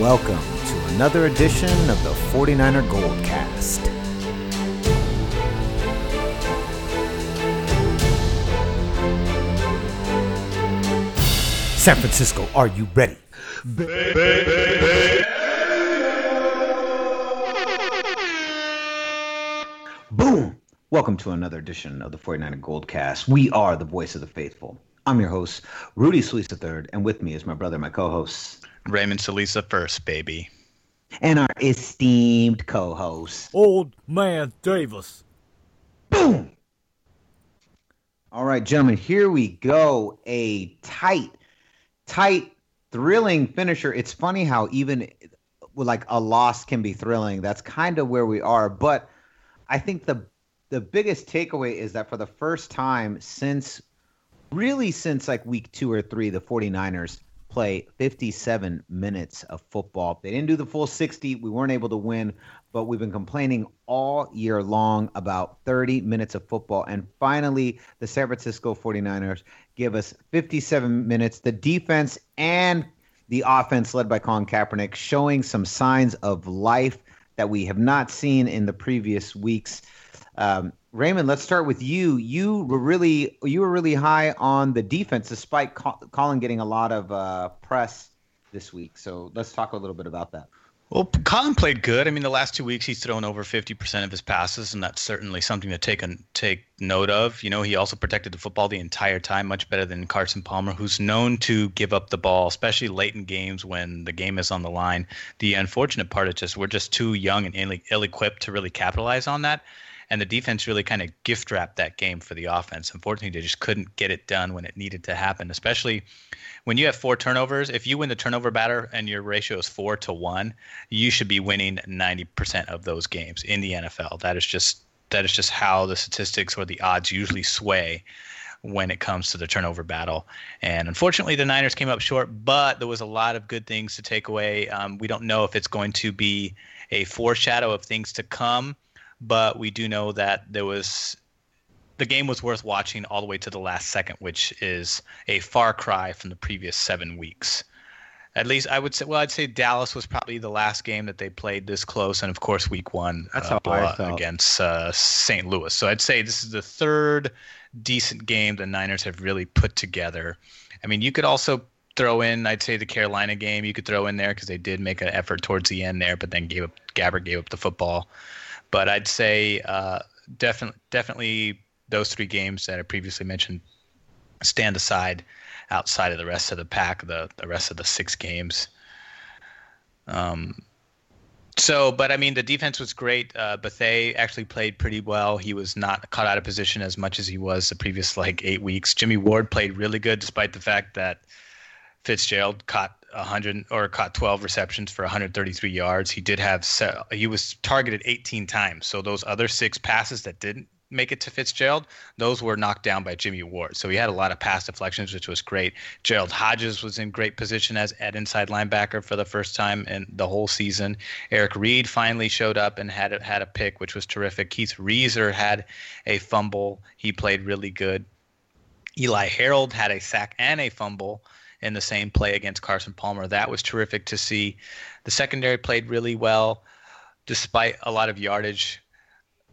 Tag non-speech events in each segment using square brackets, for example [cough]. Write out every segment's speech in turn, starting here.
Welcome to another edition of the 49er Goldcast. San Francisco, are you ready? Boom! Welcome to another edition of the 49er Goldcast. We are the voice of the faithful. I'm your host, Rudy Solis III, and with me is my brother, my co-host, Raymond Salisa first, baby. and our esteemed co-host. Old Man Davis. Boom! All right, gentlemen, here we go. A tight, tight, thrilling finisher. It's funny how even like a loss can be thrilling. That's kind of where we are. But I think the the biggest takeaway is that for the first time since really since like week two or three, the 49ers play 57 minutes of football. They didn't do the full 60. We weren't able to win, but we've been complaining all year long about 30 minutes of football. And finally, the San Francisco 49ers give us 57 minutes. The defense and the offense, led by Colin Kaepernick, showing some signs of life that we have not seen in the previous weeks. Um, Raymond, let's start with you. You were really you were really high on the defense, despite Col- Colin getting a lot of uh, press this week. So let's talk a little bit about that. Well, Colin played good. I mean, the last two weeks he's thrown over 50% of his passes, and that's certainly something to take a, take note of. You know, he also protected the football the entire time, much better than Carson Palmer, who's known to give up the ball, especially late in games when the game is on the line. The unfortunate part is just we're just too young and ill- ill-equipped to really capitalize on that. And the defense really kind of gift wrapped that game for the offense. Unfortunately, they just couldn't get it done when it needed to happen, especially when you have four turnovers, if you win the turnover batter and your ratio is four to one, you should be winning 90% of those games in the NFL. That is just that is just how the statistics or the odds usually sway when it comes to the turnover battle. And unfortunately, the Niners came up short, but there was a lot of good things to take away. Um, we don't know if it's going to be a foreshadow of things to come, but we do know that there was the game was worth watching all the way to the last second, which is a far cry from the previous seven weeks. At least I would say. Well, I'd say Dallas was probably the last game that they played this close, and of course, Week One That's uh, how I blowout felt. against uh, St. Louis. So I'd say this is the third decent game the Niners have really put together. I mean, you could also throw in, I'd say, the Carolina game. You could throw in there because they did make an effort towards the end there, but then gave up. Gabbert gave up the football. But I'd say uh, definitely, definitely those three games that I previously mentioned stand aside outside of the rest of the pack, the the rest of the six games. Um, so, but I mean, the defense was great. Uh, Bethea actually played pretty well. He was not caught out of position as much as he was the previous like eight weeks. Jimmy Ward played really good, despite the fact that Fitzgerald caught 100 or caught 12 receptions for 133 yards. He did have he was targeted 18 times. So those other six passes that didn't make it to Fitzgerald, those were knocked down by Jimmy Ward. So he had a lot of pass deflections, which was great. Gerald Hodges was in great position as at inside linebacker for the first time in the whole season. Eric Reid finally showed up and had a, had a pick, which was terrific. Keith Reaser had a fumble. He played really good. Eli Harold had a sack and a fumble in the same play against Carson Palmer. That was terrific to see. The secondary played really well, despite a lot of yardage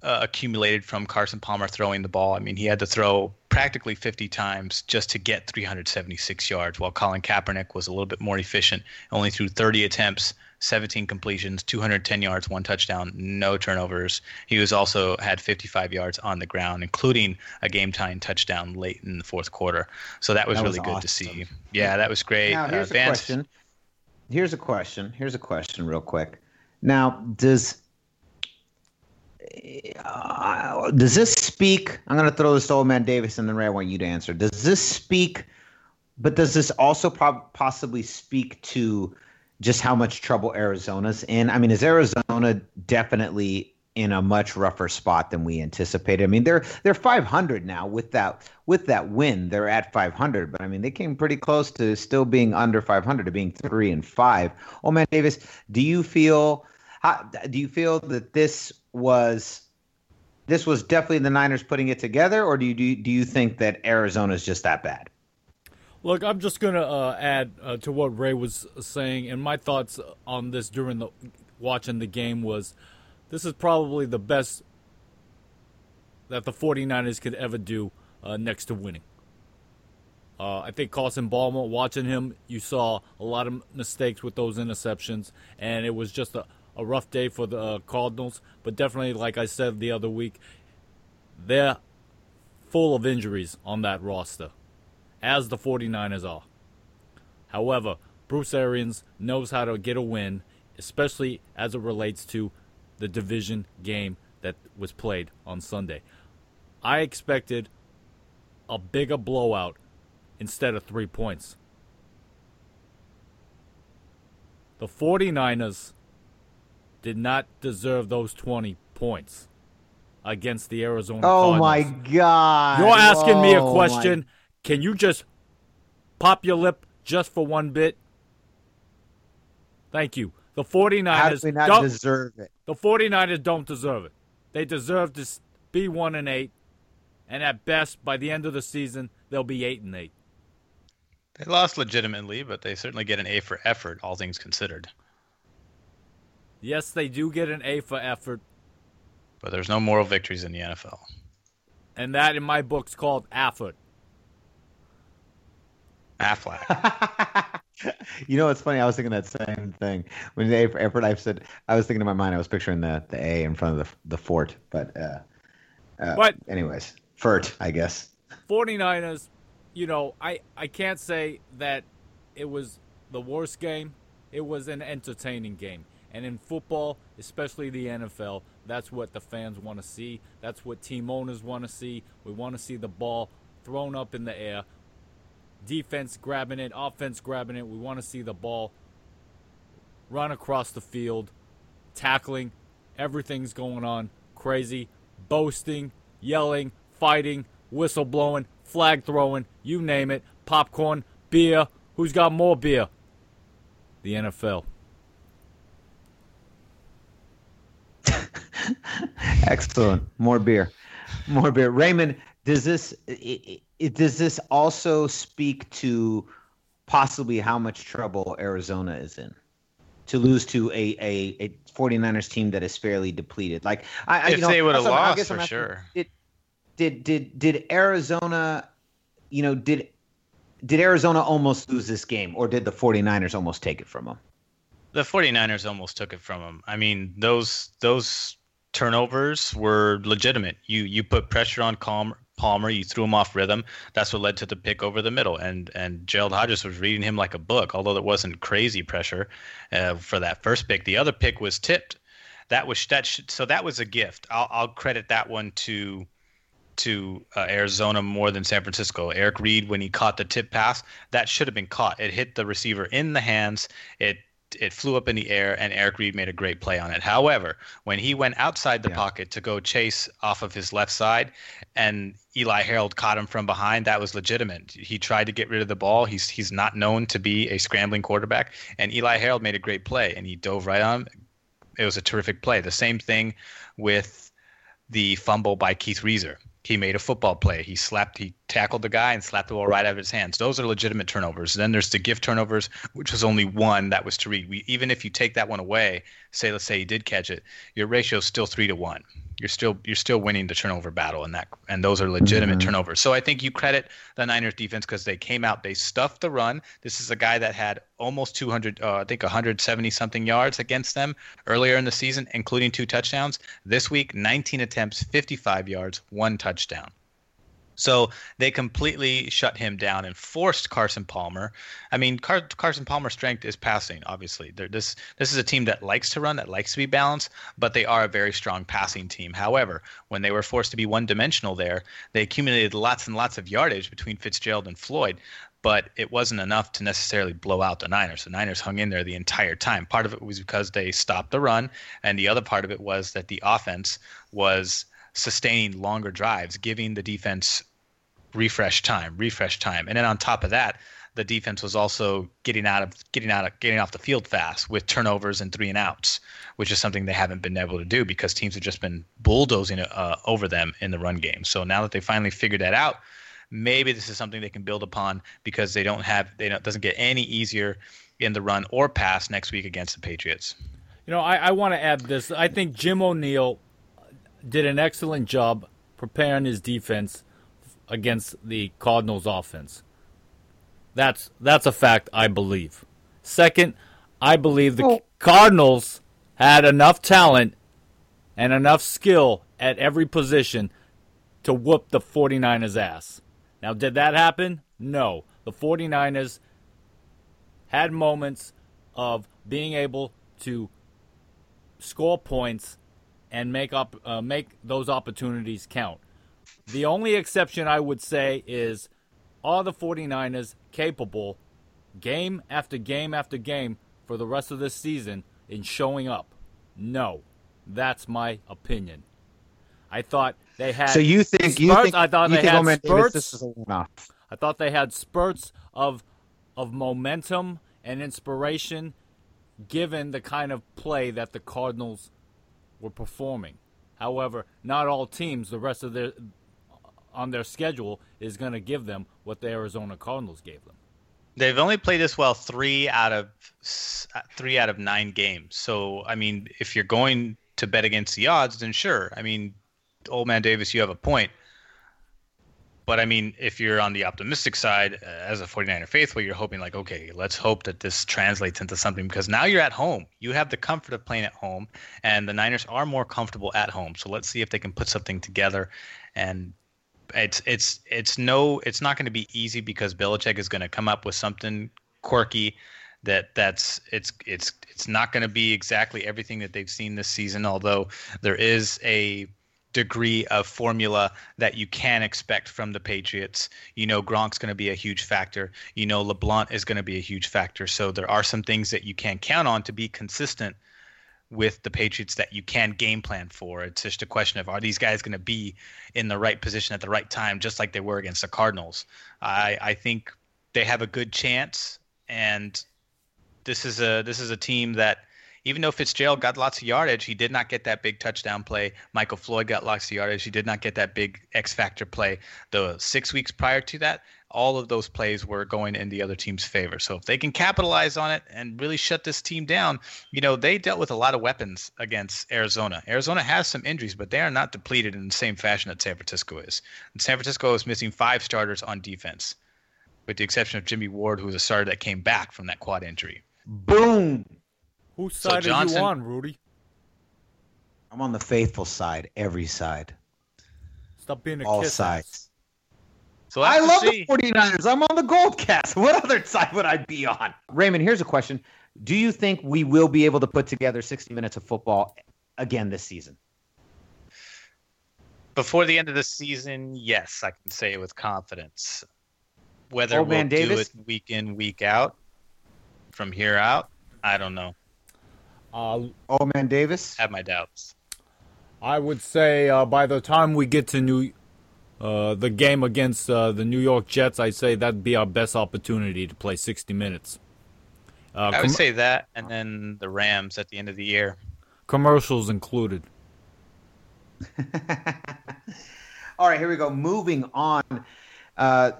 uh, accumulated from Carson Palmer throwing the ball. I mean, he had to throw practically 50 times just to get 376 yards, while Colin Kaepernick was a little bit more efficient, only threw 30 attempts, 17 completions, 210 yards, one touchdown, no turnovers. He was also had 55 yards on the ground, including a game-tying touchdown late in the fourth quarter. So that was That really was good to see. Yeah, that was great. Now, Uh, here's a question. Here's a question. Here's a question, real quick. Now, does uh, does this speak? I'm going to throw this to Old Man Davis, and then Ray, I want you to answer. Does this speak? But does this also prob- possibly speak to just how much trouble Arizona's in? I mean, is Arizona definitely in a much rougher spot than we anticipated? I mean, they're they're 500 now with that with that win. They're at 500, but I mean, they came pretty close to still being under 500 to being three and five. Oh man, Davis, do you feel? How, do you feel that this was this was definitely the Niners putting it together, or do you do do you think that Arizona is just that bad? Look, I'm just gonna uh, add uh, to what Ray was saying, and my thoughts on this during the watching the game was, this is probably the best that the 49ers could ever do uh, next to winning. Uh, I think Carson Palmer, watching him, you saw a lot of mistakes with those interceptions, and it was just a, a rough day for the uh, Cardinals. But definitely, like I said the other week, they're full of injuries on that roster as the 49ers are. However, Bruce Arians knows how to get a win, especially as it relates to the division game that was played on Sunday. I expected a bigger blowout instead of three points. The 49ers did not deserve those 20 points against the Arizona Oh Cardinals. my God! You're asking me a Oh, question. My- Can you just pop your lip just for one bit? Thank you. The 49ers How did we not don't, deserve it? the 49ers don't deserve it. They deserve to be 1 and 8 and at best by the end of the season they'll be 8 and 8. They lost legitimately, but they certainly get an A for effort, all things considered. Yes, they do get an A for effort But there's no moral victories in the NFL. and that in my book's called effort. Affleck. [laughs] you know what's funny? I was thinking that same thing when the A for effort. I said I was thinking in my mind. I was picturing the, the A in front of the the fort, but uh, uh, But- anyways, fort, I guess. 49ers, you know, I, I can't say that it was the worst game. It was an entertaining game. And in football, especially the NFL, that's what the fans want to see. That's what team owners want to see. We want to see the ball thrown up in the air, defense grabbing it, offense grabbing it. We want to see the ball run across the field, tackling. Everything's going on crazy, boasting, yelling, fighting, whistle blowing, flag throwing, you name it, popcorn, beer. Who's got more beer? The NFL. [laughs] Excellent. More beer. More beer. Raymond, does this i i does this also speak to possibly how much trouble Arizona is in? To lose to a, a, a 49ers team that is fairly depleted. Like I, I If you know, they would've also, I lost, I'm for asking, sure. Did, did did did Arizona you know, did did Arizona almost lose this game or did the 49ers almost take it from them? the 49ers almost took it from them. I mean, those those turnovers were legitimate. You you put pressure on Calm, Palmer, you threw him off rhythm. That's what led to the pick over the middle. And and Gerald Hodges was reading him like a book, although there wasn't crazy pressure uh, for that first pick. The other pick was tipped. That was that should, so that was a gift. I'll I'll credit that one to to uh, Arizona more than San Francisco. Eric Reid, when he caught the tip pass, that should have been caught. It hit the receiver in the hands. It it flew up in the air, and Eric Reid made a great play on it. However, when he went outside the Yeah. pocket to go chase off of his left side, and Eli Harold caught him from behind, that was legitimate. He tried to get rid of the ball. He's he's not known to be a scrambling quarterback, and Eli Harold made a great play, and he dove right on. him. It was a terrific play. The same thing with the fumble by Keith Reaser. He made a football play. He slapped, he tackled the guy and slapped the ball right out of his hands. Those are legitimate turnovers. Then there's the gift turnovers, which was only one that was to read. We, even if you take that one away, say let's say he did catch it, your ratio is still three to one. You're still you're still winning the turnover battle, and that and those are legitimate Mhm. turnovers. So I think you credit the Niners defense because they came out, they stuffed the run. This is a guy that had almost 200, uh, I think 170 something yards against them earlier in the season, including two touchdowns. This week, 19 attempts, 55 yards, one touchdown. So they completely shut him down and forced Carson Palmer. I mean, Car- Carson Palmer's strength is passing. Obviously, They're, this this is a team that likes to run, that likes to be balanced, but they are a very strong passing team. However, when they were forced to be one-dimensional, there they accumulated lots and lots of yardage between Fitzgerald and Floyd. But it wasn't enough to necessarily blow out the Niners. The Niners hung in there the entire time. Part of it was because they stopped the run, and the other part of it was that the offense was sustaining longer drives, giving the defense refresh time, refresh time. And then on top of that, the defense was also getting out of getting out of getting off the field fast with turnovers and three and outs, which is something they haven't been able to do because teams have just been bulldozing uh, over them in the run game. So now that they finally figured that out, maybe this is something they can build upon because they don't have they don't doesn't get any easier in the run or pass next week against the Patriots. You know, I, I want to add this. I think Jim O'Neil did an excellent job preparing his defense against the Cardinals offense. That's that's a fact I believe. Second, I believe the oh. Cardinals had enough talent and enough skill at every position to whoop the 49ers ass. Now, did that happen? No. The 49ers had moments of being able to score points and make up uh, make those opportunities count. The only exception I would say is are the 49ers capable game after game after game for the rest of this season in showing up? No. That's my opinion. I thought they had. So you think spurts, you think I thought they had spurts. I thought they had spurts of of momentum and inspiration, given the kind of play that the Cardinals were performing. However, not all teams, the rest of their on their schedule is going to give them what the Arizona Cardinals gave them. They've only played this well three out of three out of nine games. So I mean, if you're going to bet against the odds, then sure. I mean, old man Davis, you have a point. But I mean, if you're on the optimistic side uh, as a 49er faithful, you're hoping like, okay, let's hope that this translates into something because now you're at home. You have the comfort of playing at home, and the Niners are more comfortable at home. So let's see if they can put something together. And it's it's it's no, it's not going to be easy because Belichick is going to come up with something quirky that that's it's it's it's not going to be exactly everything that they've seen this season. Although there is a degree of formula that you can expect from the Patriots. You know, Gronk's going to be a huge factor. You know, LeBlanc is going to be a huge factor. So there are some things that you can count on to be consistent with the Patriots that you can game plan for. It's just a question of are these guys going to be in the right position at the right time, just like they were against the Cardinals. I, I think they have a good chance, and this is a this is a team that even though Fitzgerald got lots of yardage, he did not get that big touchdown play. Michael Floyd got lots of yardage. He did not get that big X factor play. The six weeks prior to that, all of those plays were going in the other team's favor. So if they can capitalize on it and really shut this team down, you know, they dealt with a lot of weapons against Arizona. Arizona has some injuries, but they are not depleted in the same fashion that San Francisco is. And San Francisco is missing five starters on defense, with the exception of Jimmy Ward, who was a starter that came back from that quad injury. Boom. Whose side so Johnson, are you on, Rudy? I'm on the faithful side, every side. Stop being a All kiss sides. Ass. So I love see. the 49ers. I'm on the gold cast. [laughs] What other side would I be on? Raymond, here's a question. Do you think we will be able to put together 60 minutes of football again this season? Before the end of the season, yes, I can say it with confidence. Whether Old we'll do it week in, week out, from here out, I don't know. Uh, Old Man Davis? Have my doubts. I would say uh, by the time we get to New, uh, the game against uh, the New York Jets, I'd say that'd be our best opportunity to play 60 minutes. Uh, I would com- say that, and then the Rams at the end of the year. Commercials included. [laughs] All right, here we go. Moving on. Uh,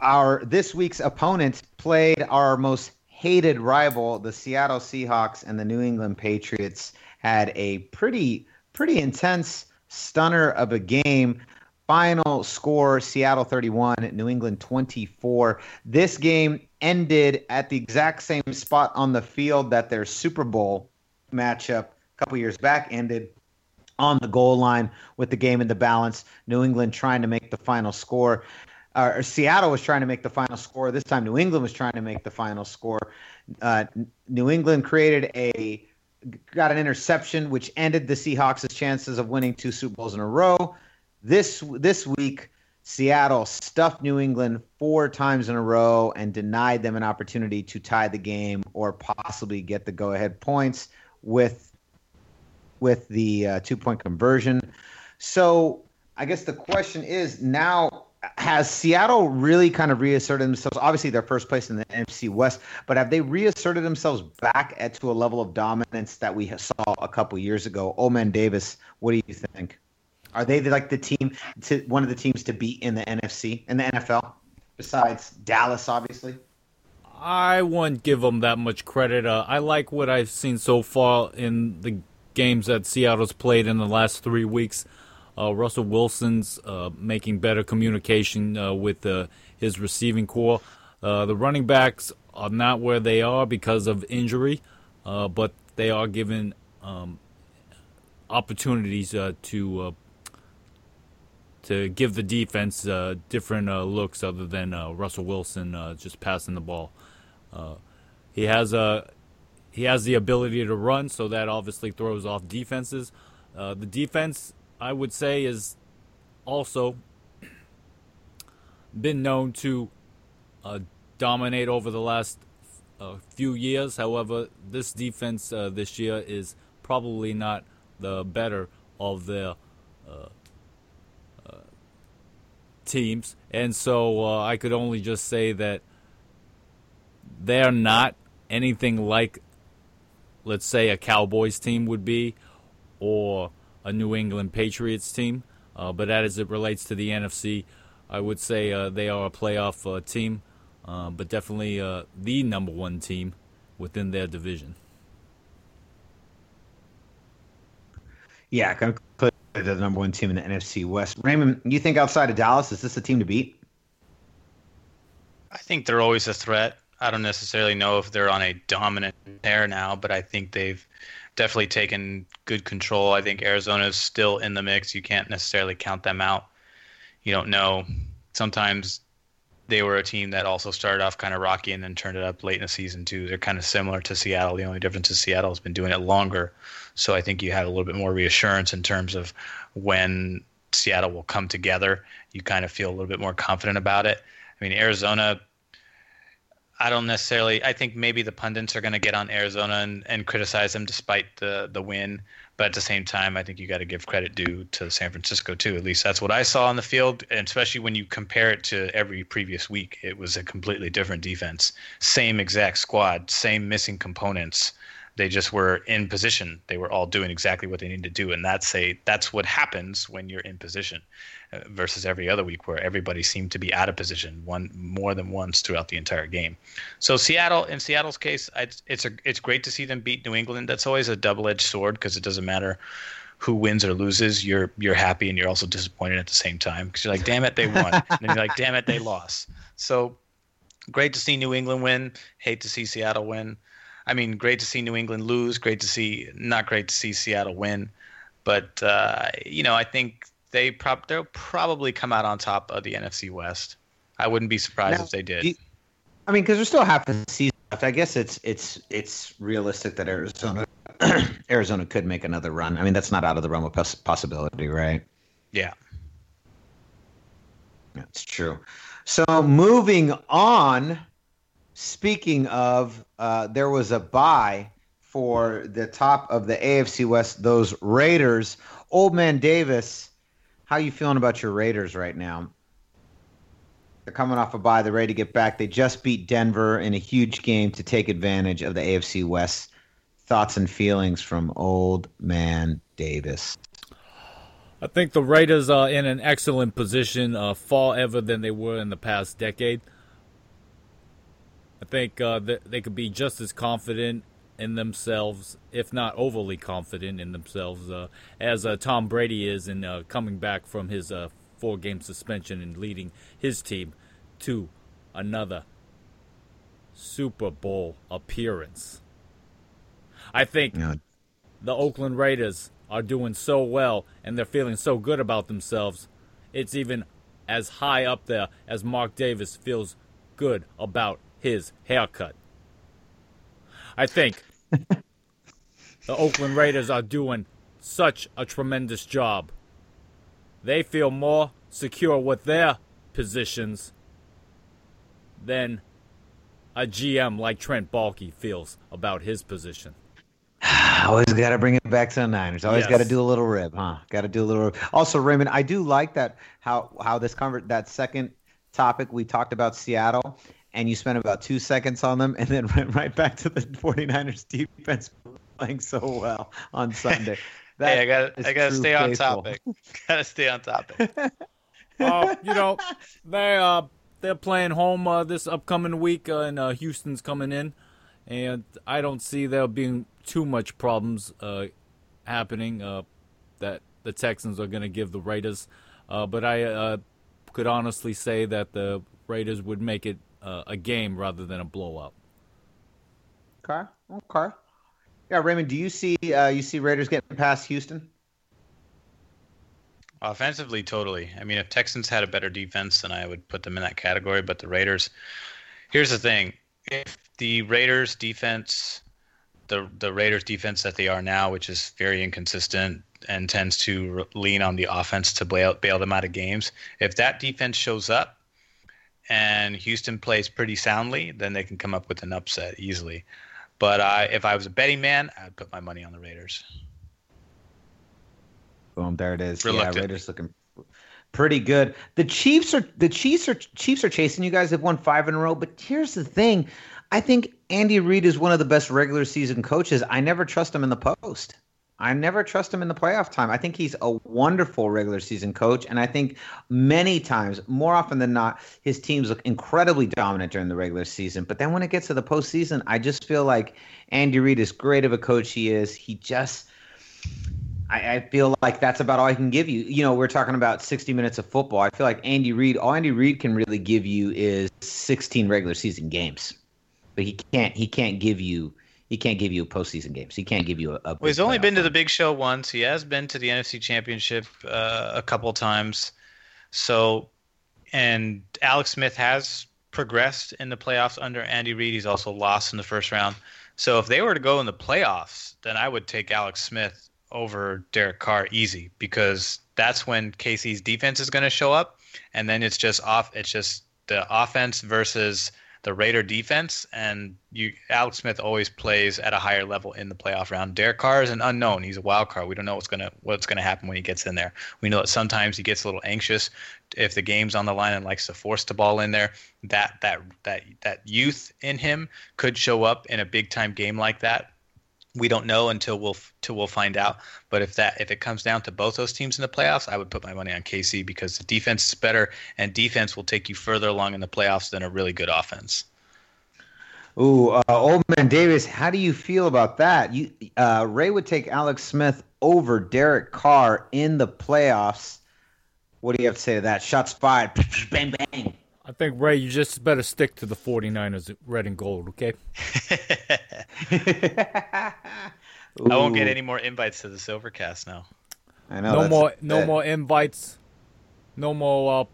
our this week's opponent played our most hated rival, the Seattle Seahawks and the New England Patriots, had a pretty pretty intense stunner of a game. Final score Seattle 31, New England 24. This game ended at the exact same spot on the field that their Super Bowl matchup a couple years back ended on the goal line with the game in the balance. New England trying to make the final score uh, Seattle was trying to make the final score. This time, New England was trying to make the final score. Uh, New England created a got an interception, which ended the Seahawks' chances of winning two Super Bowls in a row. This this week, Seattle stuffed New England four times in a row and denied them an opportunity to tie the game or possibly get the go-ahead points with with the uh, two-point conversion. So I guess the question is now has Seattle really kind of reasserted themselves? Obviously, they're first place in the NFC West, but have they reasserted themselves back at to a level of dominance that we saw a couple years ago? Old Man Davis, what do you think? Are they like the team to one of the teams to beat in the NFC in the NFL besides Dallas, obviously? I wouldn't give them that much credit. Uh, I like what I've seen so far in the games that Seattle's played in the last three weeks. Uh, Russell Wilson's uh, making better communication uh, with his receiving corps. The running backs are not where they are because of injury, but they are given um, opportunities to to give the defense uh, different uh, looks other than uh, Russell Wilson just passing the ball. he has a he has the ability to run, so that obviously throws off defenses. the defense, I would say, is also been known to uh, dominate over the last uh, few years. However, this defense uh, this year is probably not the better of the teams, and so uh, I could only just say that they're not anything like, let's say, a Cowboys team would be, or a New England Patriots team. Uh, but as it relates to the NFC, I would say uh, they are a playoff uh, team, uh, but definitely uh, the number one team within their division. Yeah, gonna put the number one team in the NFC West. Raymond, you think outside of Dallas, is this a team to beat? I think they're always a threat. I don't necessarily know if they're on a dominant tear now, but I think they've definitely taken good control. I think Arizona is still in the mix. You can't necessarily count them out. You don't know. Sometimes they were a team that also started off kind of rocky and then turned it up late in the season too. They're kind of similar to Seattle. The only difference is Seattle has been doing it longer, so I think you have a little bit more reassurance in terms of when Seattle will come together. You kind of feel a little bit more confident about it. I mean, Arizona. I don't necessarily. I think maybe the pundits are going to get on Arizona and, and criticize them despite the the win. But at the same time, I think you got to give credit due to San Francisco too. At least that's what I saw on the field, and especially when you compare it to every previous week, it was a completely different defense. Same exact squad, same missing components. They just were in position. They were all doing exactly what they needed to do, and that's a that's what happens when you're in position, versus every other week where everybody seemed to be out of position one more than once throughout the entire game. So Seattle, in Seattle's case, it's it's a it's great to see them beat New England. That's always a double edged sword because it doesn't matter who wins or loses, you're you're happy and you're also disappointed at the same time because you're like, damn it, they won, [laughs] and then you're like, damn it, they lost. So great to see New England win. Hate to see Seattle win. I mean, great to see New England lose. Great to see, not great to see Seattle win. But uh, you know, I think they prob- they'll probably come out on top of the NFC West. I wouldn't be surprised now, if they did. You, I mean, because there's still half a season left. I guess it's it's it's realistic that Arizona [clears throat] Arizona could make another run. I mean, that's not out of the realm of poss- possibility, right? Yeah, that's true. So moving on. Speaking of, uh, there was a bye for the top of the AFC West. Those Raiders, Old Man Davis. How you feeling about your Raiders right now? They're coming off a bye. They're ready to get back. They just beat Denver in a huge game to take advantage of the AFC West. Thoughts and feelings from Old Man Davis. I think the Raiders are in an excellent position, uh, far ever than they were in the past decade. I think uh, they could be just as confident in themselves, if not overly confident in themselves, uh, as uh, Tom Brady is in uh, coming back from his uh, four game suspension and leading his team to another Super Bowl appearance. I think the Oakland Raiders are doing so well and they're feeling so good about themselves. It's even as high up there as Mark Davis feels good about his haircut. I think the Oakland Raiders are doing such a tremendous job. They feel more secure with their positions than a GM like Trent Baalke feels about his position. [sighs] Always got to bring it back to the Niners. Always yes. got to do a little rib, huh? Got to do a little. Rib. Also, Raymond, I do like that how how this convert that second topic we talked about Seattle and you spent about two seconds on them and then [laughs] went right back to the 49ers defense playing so well on [laughs] Sunday. hey, I got I got to [laughs] stay on topic. got to stay on topic. uh, you know, they uh they're playing home uh, this upcoming week, uh, and uh, Houston's coming in, and I don't see there being too much problems uh, happening. Uh, that the Texans are going to give the Raiders, uh, but I uh, could honestly say that the Raiders would make it uh, a game rather than a blowout. Okay. Okay. Yeah, Raymond, do you see uh, you see Raiders getting past Houston? Offensively, totally. I mean, if Texans had a better defense, then I would put them in that category. But the Raiders, here's the thing: if the Raiders defense, the the Raiders defense that they are now, which is very inconsistent and tends to lean on the offense to bail bail them out of games, if that defense shows up and Houston plays pretty soundly, then they can come up with an upset easily. But uh, if I was a betting man, I'd put my money on the Raiders. Boom! There it is. Yeah, Raiders looking pretty good. The Chiefs are the Chiefs are Chiefs are chasing you guys. Have won five in a row. But here's the thing: I think Andy Reid is one of the best regular season coaches. I never trust him in the post. I never trust him in the playoff time. I think he's a wonderful regular season coach, and I think many times, more often than not, his teams look incredibly dominant during the regular season. But then when it gets to the postseason, I just feel like Andy Reid, is great of a coach he is, he just I, I, feel like that's about all I can give you. You know, we're talking about 60 minutes of football. I feel like Andy Reid, all Andy Reid can really give you is 16 regular season games, but he can't. He can't give you. He can't give you postseason games. He can't give you a. a well, he's only been to the Big Show once. He has been to the NFC Championship uh, a couple times. So, and Alex Smith has progressed in the playoffs under Andy Reid. He's also lost in the first round. So, if they were to go in the playoffs, then I would take Alex Smith over Derek Carr easy because that's when KC's defense is going to show up, and then it's just off. It's just the offense versus the Raider defense, and you Alex Smith always plays at a higher level in the playoff round. Derek Carr is an unknown; he's a wild card. We don't know what's gonna what's gonna happen when he gets in there. We know that sometimes he gets a little anxious if the game's on the line and likes to force the ball in there. That that that that youth in him could show up in a big time game like that we don't know until we'll till we'll find out. But if that if it comes down to both those teams in the playoffs, I would put my money on KC because the defense is better, and defense will take you further along in the playoffs than a really good offense. Ooh, uh, old man Davis, how do you feel about that? You uh, Ray would take Alex Smith over Derek Carr in the playoffs. What do you have to say to that? Shots fired, [laughs] bang bang. I think Ray, you just better stick to the 49ers red and gold, okay? [laughs] [laughs] I won't get any more invites to the Silvercast now. I know. No more no that. more invites. No more uh,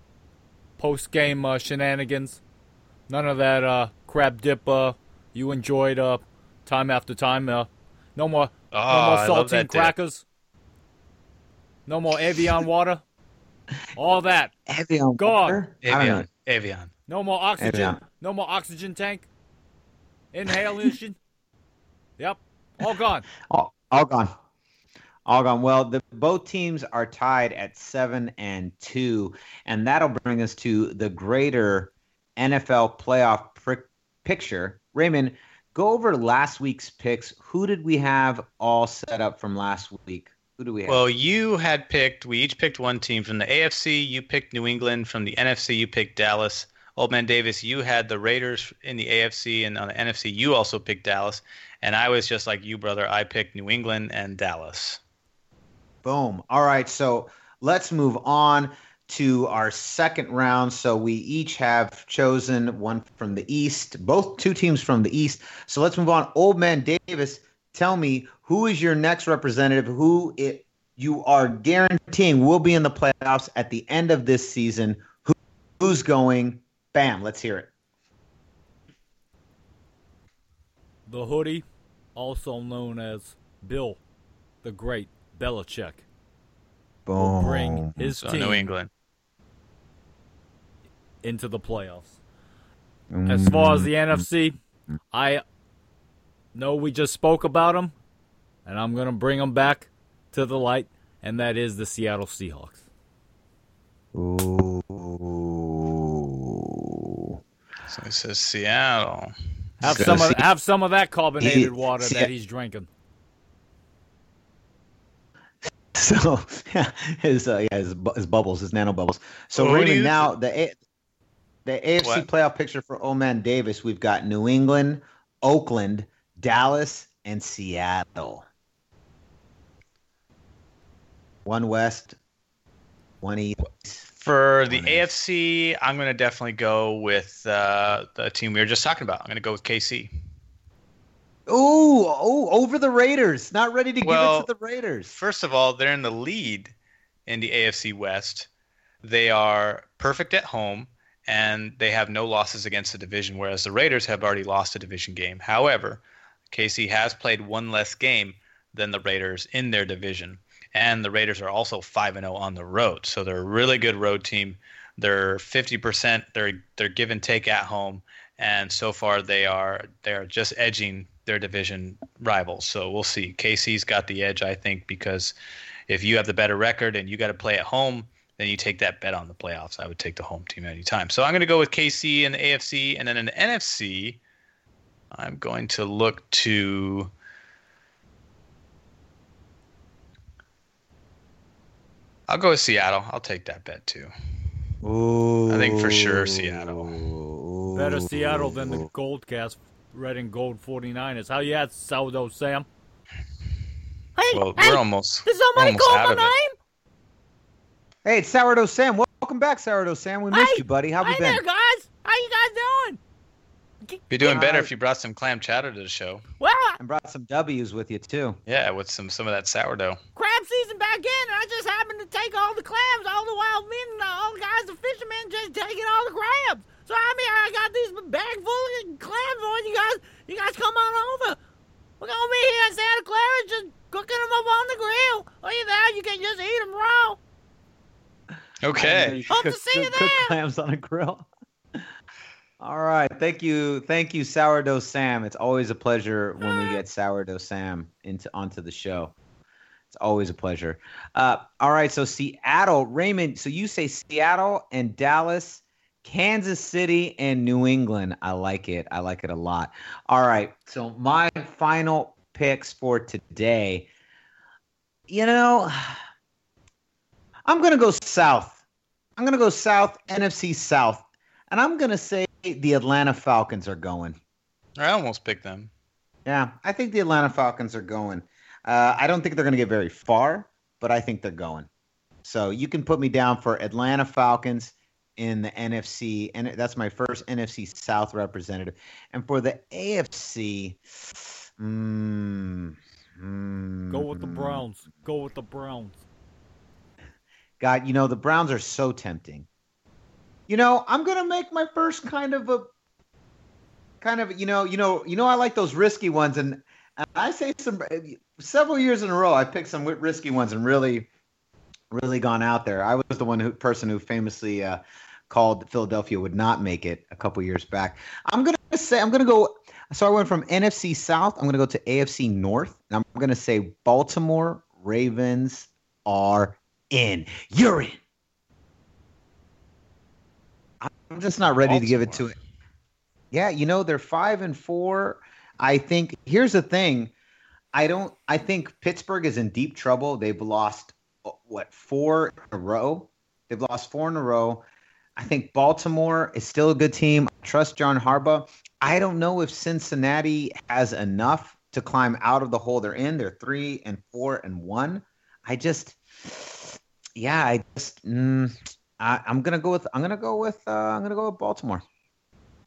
post game uh, shenanigans. None of that uh, crab dip uh, you enjoyed uh, time after time. Uh, no more oh, no more saltine crackers. Dip. No more Evian water. [laughs] All that. Evian gone. Water? Evian. Evian. No more oxygen. Evian. No more oxygen tank. Inhalation. yep. All gone. [laughs] All, all gone. All gone. Well, the, both teams are tied at seven and two, and that'll bring us to the greater NFL playoff pr- picture. Raymond, go over last week's picks. Who did we have all set up from last week? Who do we have? Well, you had picked, we each picked one team. From the AFC, you picked New England. From the NFC, you picked Dallas. Old Man Davis, you had the Raiders in the AFC, and on the NFC, you also picked Dallas. And I was just like you, brother. I picked New England and Dallas. Boom. All right. So let's move on to our second round. So we each have chosen one from the East, both two teams from the East. So let's move on. Old Man Davis, tell me who is your next representative? Who it you are guaranteeing will be in the playoffs at the end of this season? Who, who's going? Bam! Let's hear it. The hoodie, also known as Bill, the Great Belichick, Boom. will bring his so team New England into the playoffs. As mm. far as the NFC, I know we just spoke about them and I'm going to bring them back to the light, and that is the Seattle Seahawks. Ooh. So it says Seattle. Have some of have some of that carbonated water that he's drinking. [laughs] So yeah, his uh, yeah his, bu- his bubbles, his nano bubbles. So Well, Raymond, you now the A- the AFC What? playoff picture for Oman Davis, we've got New England, Oakland, Dallas, and Seattle. One West, one East. For the AFC, I'm going to definitely go with uh, the team we were just talking about. I'm going to go with KC. Ooh, oh, over the Raiders. Not ready to Well, give it to the Raiders. First of all, they're in the lead in the AFC West. They are perfect at home, and they have no losses against the division, whereas the Raiders have already lost a division game. However, KC has played one less game than the Raiders in their division, and the Raiders are also five and zero on the road, so they're a really good road team. They're fifty percent. They're they're give and take at home, and so far they are they are just edging their division rivals. So we'll see. KC's got the edge, I think, because if you have the better record and you got to play at home, then you take that bet on the playoffs. I would take the home team anytime. So I'm going to go with KC in the AFC, and then in the NFC, I'm going to look to. I'll go with Seattle. I'll take that bet too. Ooh. I think for sure Seattle. Better Seattle than the Gold Cast Red and Gold 49ers. How you at, Sourdough Sam? Hey, Well, hey, we're almost. did somebody almost call out my of it. name? Hey, it's Sourdough Sam. Welcome back, Sourdough Sam. We missed Hey, you, buddy. How hey we been? there, guys. How you guys doing? G- Be doing better if you brought some clam chowder to the show. Well, I- And brought some W's with you too. Yeah, with some some of that sourdough. crab season back in, and I just happened to take all the clams, all the wild men, and all the guys, the fishermen, just taking all the crabs. So I mean, I got these bag full of clams on you guys. You guys come on over. We're gonna be here in Santa Clara, just cooking them up on the grill. Or you there, you can just eat them raw. Okay. [laughs] Hope to Cook- see you cook- cook there. clams on a grill. All right, thank you, thank you, Sourdough Sam. It's always a pleasure when we get Sourdough Sam into onto the show. It's always a pleasure. Uh, all right, so Seattle, Raymond. So you say Seattle and Dallas, Kansas City and New England. I like it. I like it a lot. All right, so my final picks for today. You know, I'm gonna go south. I'm gonna go south, NFC South, and I'm gonna say the Atlanta Falcons are going. I almost picked them. Yeah, I think the Atlanta Falcons are going. Uh, I don't think they're gonna get very far, but I think they're going. So you can put me down for Atlanta Falcons in the NFC, and that's my first NFC South representative. And for the AFC, mm, mm, Go with the Browns. Go with the Browns. God, you know, the Browns are so tempting. You know, I'm gonna make my first kind of a kind of you know, you know, you know, I like those risky ones, and, and I say some several years in a row, I picked some risky ones and really, really gone out there. I was the one who person who famously uh, called Philadelphia would not make it a couple years back. I'm gonna say I'm gonna go. So I went from NFC South. I'm gonna go to AFC North, and I'm gonna say Baltimore Ravens are in. You're in. I'm just not ready to give it to it. Yeah, you know they're five and four. I think here's the thing. I don't. I think Pittsburgh is in deep trouble. They've lost what four in a row. They've lost four in a row. I think Baltimore is still a good team. I trust John Harbaugh. I don't know if Cincinnati has enough to climb out of the hole they're in. They're three and four and one. I just, yeah, I just, mm, I, I'm gonna go with, I'm gonna go with, uh, I'm gonna go with Baltimore.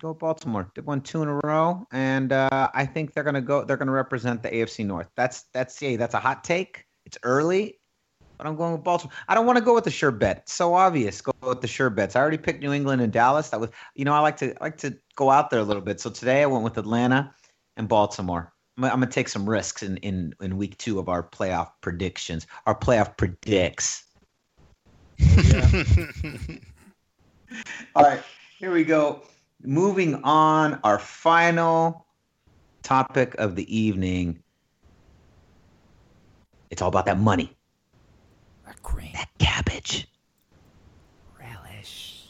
Go with Baltimore. They won two in a row, and uh, I think they're gonna go. They're gonna represent the AFC North. That's that's yeah, that's a hot take. It's early, but I'm going with Baltimore. I don't want to go with the sure bet. It's so obvious. Go with the sure bets. I already picked New England and Dallas. That was, you know, I like to I like to go out there a little bit. So today I went with Atlanta and Baltimore. I'm, I'm gonna take some risks in in in week two of our playoff predictions. Our playoff predicts. [laughs] All right, here we go. Moving on, our final topic of the evening. It's all about that money, That cream. that cabbage, Relish.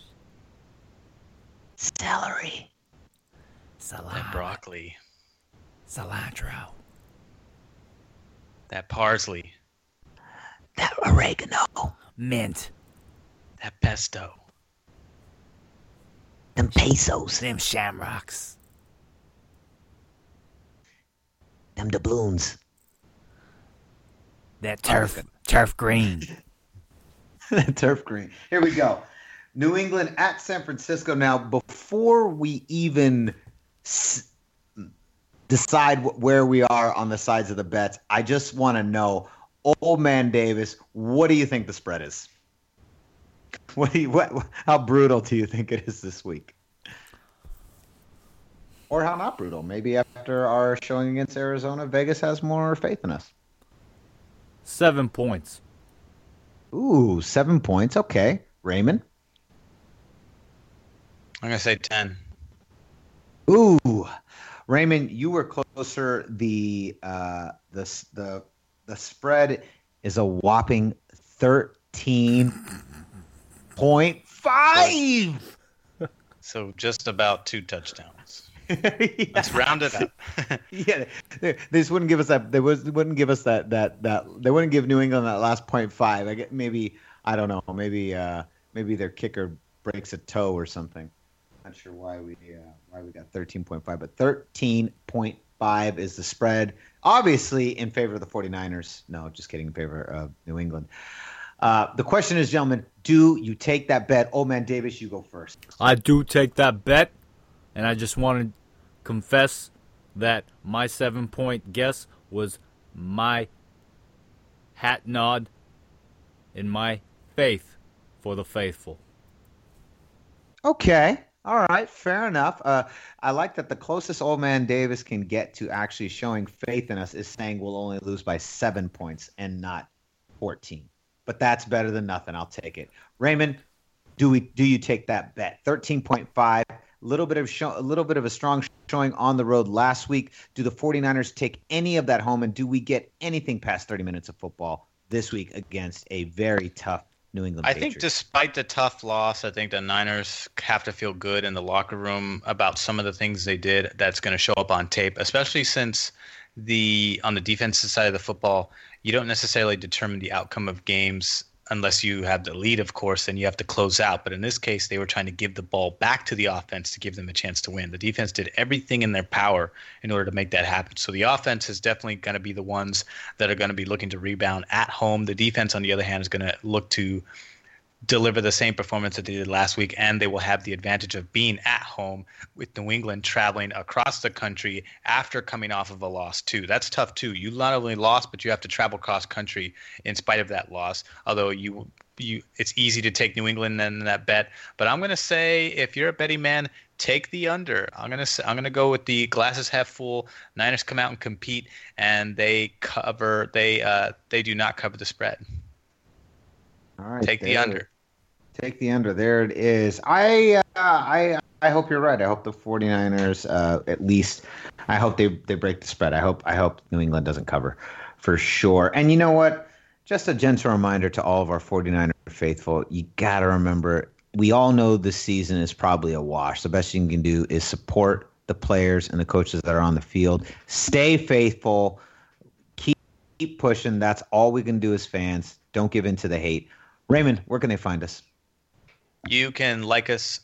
celery. that broccoli, Cilantro. that parsley. That oregano. Mint. That pesto. Them pesos. Them shamrocks. Them doubloons. That turf turf green. [laughs] That turf green. Here we go. New England at San Francisco. Now, before we even s- decide wh- where we are on the sides of the bets, I just want to know, Old Man Davis, what do you think the spread is? [laughs] What do you, what, how brutal do you think it is this week? Or how not brutal? Maybe after our showing against Arizona, Vegas has more faith in us. Seven points. Ooh, seven points. Okay. Raymond? I'm gonna say ten. Ooh, Raymond, you were closer. The uh, the the the spread is a whopping thirteen point five. [laughs] So just about two touchdowns. [laughs] Let's round it up. [laughs] yeah, they, they just wouldn't give us that. They was, wouldn't give us that that that. They wouldn't give New England that last point five. I get maybe I don't know. Maybe uh, maybe their kicker breaks a toe or something. Not sure why we uh, why we got thirteen point five, but thirteen point five is the spread. Obviously in favor of the 49ers. No, just kidding. In favor of New England. Uh, the question is, gentlemen, do you take that bet? Old man Davis, you go first. I do take that bet, and I just want to confess that my seven point guess was my hat nod in my faith for the faithful. Okay. All right. Fair enough. Uh, I like that the closest old man Davis can get to actually showing faith in us is saying we'll only lose by seven points and not 14. But that's better than nothing. I'll take it. Raymond, do we do you take that bet? 13.5. A little bit of show, a little bit of a strong showing on the road last week. Do the 49ers take any of that home and do we get anything past 30 minutes of football this week against a very tough New England I think despite the tough loss, I think the Niners have to feel good in the locker room about some of the things they did that's going to show up on tape, especially since the on the defensive side of the football, you don't necessarily determine the outcome of games unless you have the lead, of course, then you have to close out. But in this case, they were trying to give the ball back to the offense to give them a chance to win. The defense did everything in their power in order to make that happen. So the offense is definitely going to be the ones that are going to be looking to rebound at home. The defense, on the other hand, is going to look to deliver the same performance that they did last week, and they will have the advantage of being at home with New England traveling across the country after coming off of a loss too. That's tough too. You not only lost, but you have to travel cross country in spite of that loss. Although you you it's easy to take New England in that bet, but I'm gonna say if you're a betting man, take the under. I'm gonna say, I'm gonna go with the glasses half full. Niners come out and compete, and they cover. They uh they do not cover the spread. All right. Take the under. Take the under. There it is. I uh, I I hope you're right. I hope the 49ers uh, at least I hope they they break the spread. I hope I hope New England doesn't cover for sure. And you know what? Just a gentle reminder to all of our 49er faithful, you got to remember we all know this season is probably a wash. The best you can do is support the players and the coaches that are on the field. Stay faithful. Keep, keep pushing. That's all we can do as fans. Don't give in to the hate. Raymond, where can they find us? You can like us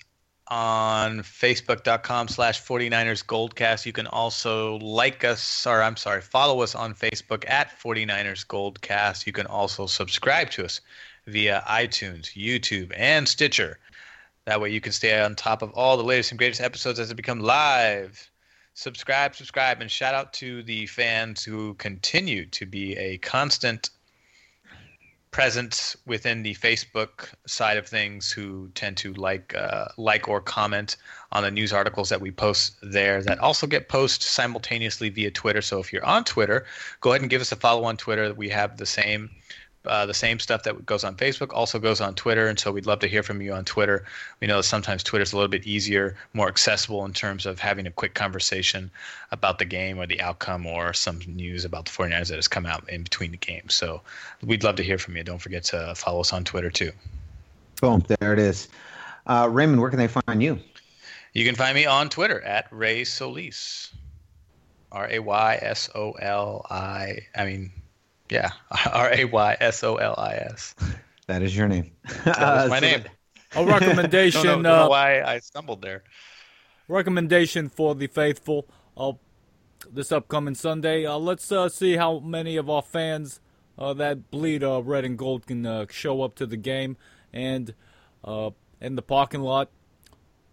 on facebook.com slash 49ers Goldcast. You can also like us, or I'm sorry, follow us on Facebook at 49ers Goldcast. You can also subscribe to us via iTunes, YouTube, and Stitcher. That way you can stay on top of all the latest and greatest episodes as they become live. Subscribe, subscribe, and shout out to the fans who continue to be a constant presence within the Facebook side of things who tend to like uh, like or comment on the news articles that we post there that also get posted simultaneously via Twitter. So if you're on Twitter, go ahead and give us a follow on Twitter. We have the same uh, the same stuff that goes on Facebook also goes on Twitter, and so we'd love to hear from you on Twitter. We know that sometimes Twitter's a little bit easier, more accessible in terms of having a quick conversation about the game or the outcome or some news about the 49ers that has come out in between the games. So we'd love to hear from you. Don't forget to follow us on Twitter too. Boom, there it is. Uh, Raymond, where can they find you? You can find me on Twitter at Ray Solis. R A Y S O L I. I mean, Yeah, [laughs] R A Y S O L I S. That is your name. That is my so name. A recommendation. Don't know, don't know uh, why I stumbled there. recommendation for the faithful uh, this upcoming Sunday. Uh, let's uh, see how many of our fans uh, that bleed uh, red and gold can uh, show up to the game and uh, in the parking lot,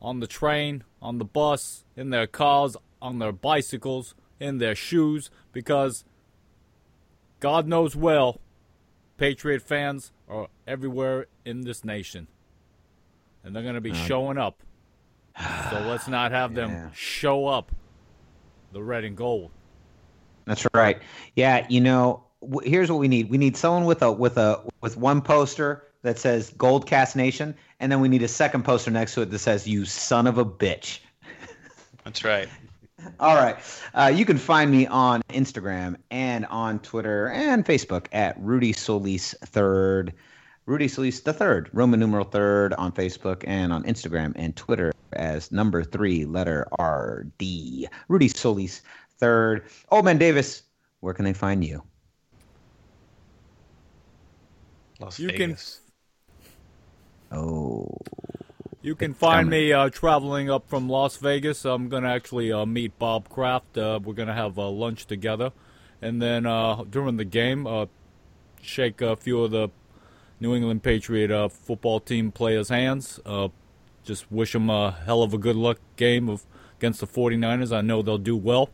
on the train, on the bus, in their cars, on their bicycles, in their shoes, because God knows well, Patriot fans are everywhere in this nation. And they're going to be uh, showing up. So [sighs] let's not have them Yeah. show up the red and gold. That's right. Yeah, you know, w- here's what we need. We need someone with a with a with one poster that says Gold Cast Nation, and then we need a second poster next to it that says "You son of a bitch." That's right. All right. Uh, you can find me on Instagram and on Twitter and Facebook at Rudy Solis Third. Rudy Solis the Third, Roman numeral Third on Facebook and on Instagram and Twitter as number three, letter R D. Rudy Solis Third. Old Man Davis, where can they find you? Las You can- Vegas. Oh, You can find me uh, traveling up from Las Vegas. I'm going to actually uh, meet Bob Kraft. Uh, we're going to have uh, lunch together. And then uh, during the game, uh, shake a few of the New England Patriot uh, football team players' hands. Uh, just wish them a hell of a good luck game of against the 49ers. I know they'll do well.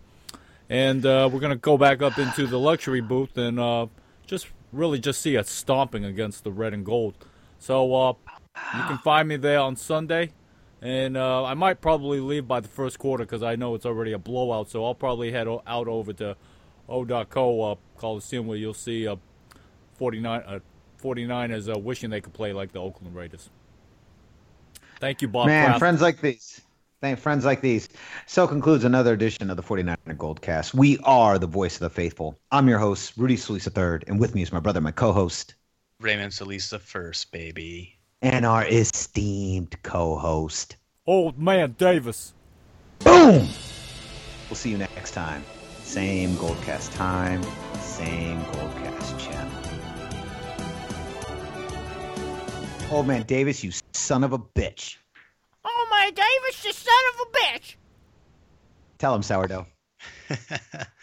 And uh, we're going to go back up into the luxury booth and uh, just really just see us stomping against the red and gold. So uh, you can find me there on Sunday. And uh, I might probably leave by the first quarter because I know it's already a blowout. So I'll probably head o- out over to O.co uh, Coliseum where you'll see uh, 49, uh, 49ers uh, wishing they could play like the Oakland Raiders. Thank you, Bob Man, Kraft. friends like these. Thank friends like these. So concludes another edition of the 49er Goldcast. We are the voice of the faithful. I'm your host, Rudy Solis III, and with me is my brother, my co-host, Raymond Solis the first, baby. And our esteemed co-host. Old man Davis. Boom! We'll see you next time. Same Goldcast time, same Goldcast channel. Old man Davis, you son of a bitch. Oh my Davis, you son of a bitch! Tell him, sourdough. [laughs]